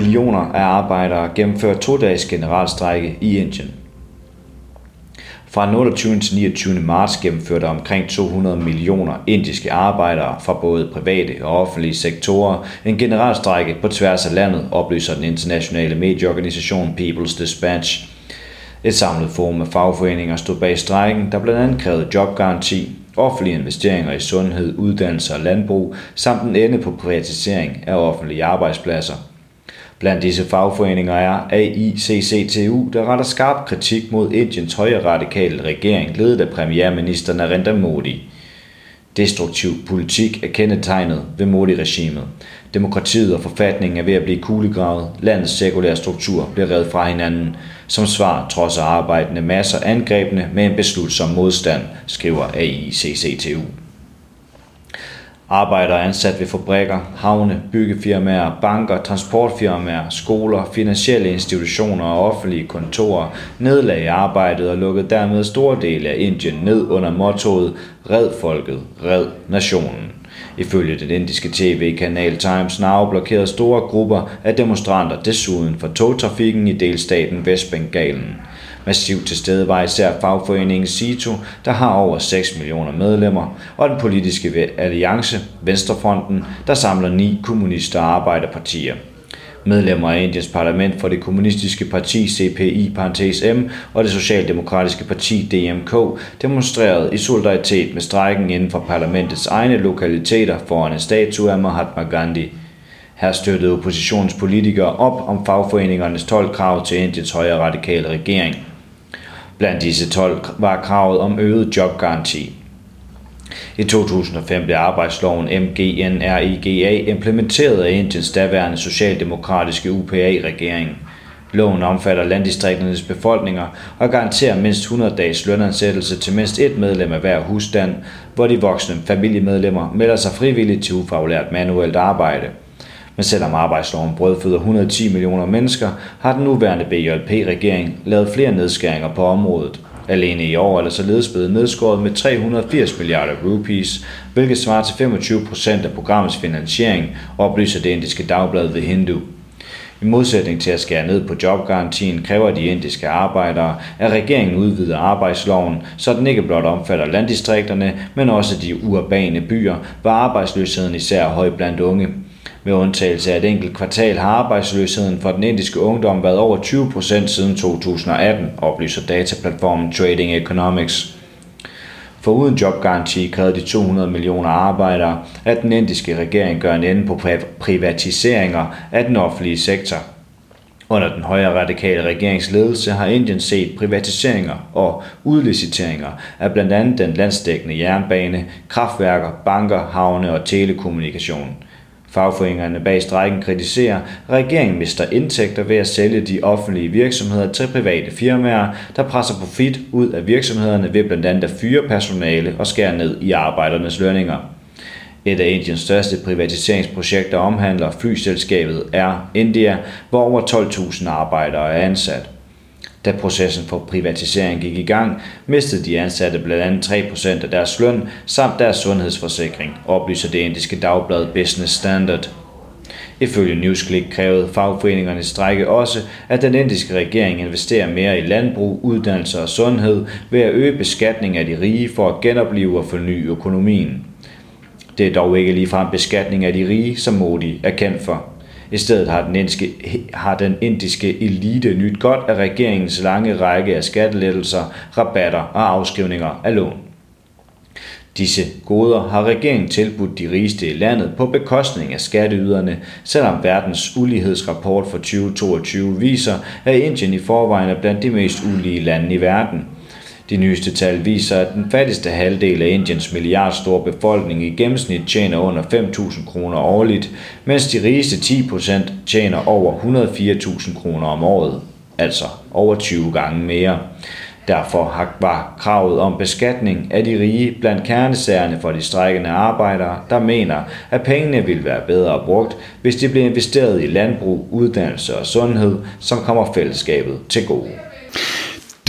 Millioner af arbejdere gennemfører to-dages generalstrække i Indien. Fra 28. til 29. marts gennemførte omkring 200 millioner indiske arbejdere fra både private og offentlige sektorer en generalstrække på tværs af landet, oplyser den internationale medieorganisation People's Dispatch. Et samlet forum af fagforeninger stod bag strækken, der blandt andet krævede jobgaranti, offentlige investeringer i sundhed, uddannelse og landbrug, samt en ende på privatisering af offentlige arbejdspladser. Blandt disse fagforeninger er AICCTU, der retter skarp kritik mod Indiens højre radikale regering, ledet af premierminister Narendra Modi. Destruktiv politik er kendetegnet ved Modi-regimet. Demokratiet og forfatningen er ved at blive kuglegravet. Landets sekulære struktur bliver revet fra hinanden. Som svar trodser arbejdende masser angrebene med en beslutsom modstand, skriver AICCTU. Arbejdere ansat ved fabrikker, havne, byggefirmaer, banker, transportfirmaer, skoler, finansielle institutioner og offentlige kontorer nedlagde arbejdet og lukkede dermed store dele af Indien ned under mottoet Red folket, red nationen. Ifølge den indiske tv-kanal Times Now blokerede store grupper af demonstranter desuden for togtrafikken i delstaten Vestbengalen. Massivt til stede var især fagforeningen SITO, der har over 6 millioner medlemmer, og den politiske alliance, Venstrefronten, der samler ni kommunister og arbejderpartier. Medlemmer af Indiens parlament for det kommunistiske parti CPI M og det socialdemokratiske parti DMK demonstrerede i solidaritet med strejken inden for parlamentets egne lokaliteter foran en statue af Mahatma Gandhi. Her støttede oppositionspolitikere op om fagforeningernes 12 krav til Indiens højre radikale regering. Blandt disse 12 var kravet om øget jobgaranti. I 2005 blev arbejdsloven MGNRIGA implementeret af Indiens daværende socialdemokratiske UPA-regering. Loven omfatter landdistrikternes befolkninger og garanterer mindst 100 dages lønansættelse til mindst et medlem af hver husstand, hvor de voksne familiemedlemmer melder sig frivilligt til ufaglært manuelt arbejde – men selvom arbejdsloven brødføder 110 millioner mennesker, har den nuværende BJP-regering lavet flere nedskæringer på området. Alene i år er der således blevet nedskåret med 380 milliarder rupees, hvilket svarer til 25 procent af programmets finansiering, oplyser det indiske dagblad The Hindu. I modsætning til at skære ned på jobgarantien kræver de indiske arbejdere, at regeringen udvider arbejdsloven, så den ikke blot omfatter landdistrikterne, men også de urbane byer, hvor arbejdsløsheden især er høj blandt unge. Med undtagelse af et enkelt kvartal har arbejdsløsheden for den indiske ungdom været over 20 procent siden 2018, oplyser dataplatformen Trading Economics. For uden jobgaranti krævede de 200 millioner arbejdere, at den indiske regering gør en ende på privatiseringer af den offentlige sektor. Under den højre radikale regeringsledelse har Indien set privatiseringer og udliciteringer af blandt andet den landsdækkende jernbane, kraftværker, banker, havne og telekommunikation – Fagforeningerne bag strækken kritiserer, at regeringen mister indtægter ved at sælge de offentlige virksomheder til private firmaer, der presser profit ud af virksomhederne ved blandt andet at fyre personale og skære ned i arbejdernes lønninger. Et af Indiens største privatiseringsprojekter omhandler flyselskabet Air India, hvor over 12.000 arbejdere er ansat. Da processen for privatisering gik i gang, mistede de ansatte blandt andet 3% af deres løn samt deres sundhedsforsikring, oplyser det indiske dagblad Business Standard. Ifølge Newsclick krævede fagforeningerne strække også, at den indiske regering investerer mere i landbrug, uddannelse og sundhed ved at øge beskatning af de rige for at genopleve og forny økonomien. Det er dog ikke ligefrem beskatning af de rige, som Modi er kendt for. I stedet har den, indiske, har den indiske elite nyt godt af regeringens lange række af skattelettelser, rabatter og afskrivninger af lån. Disse goder har regeringen tilbudt de rigeste i landet på bekostning af skatteyderne, selvom verdens ulighedsrapport for 2022 viser, at Indien i forvejen er blandt de mest ulige lande i verden – de nyeste tal viser, at den fattigste halvdel af Indiens milliardstore befolkning i gennemsnit tjener under 5.000 kroner årligt, mens de rigeste 10% tjener over 104.000 kroner om året, altså over 20 gange mere. Derfor var kravet om beskatning af de rige blandt kernesagerne for de strækkende arbejdere, der mener, at pengene ville være bedre brugt, hvis de blev investeret i landbrug, uddannelse og sundhed, som kommer fællesskabet til gode.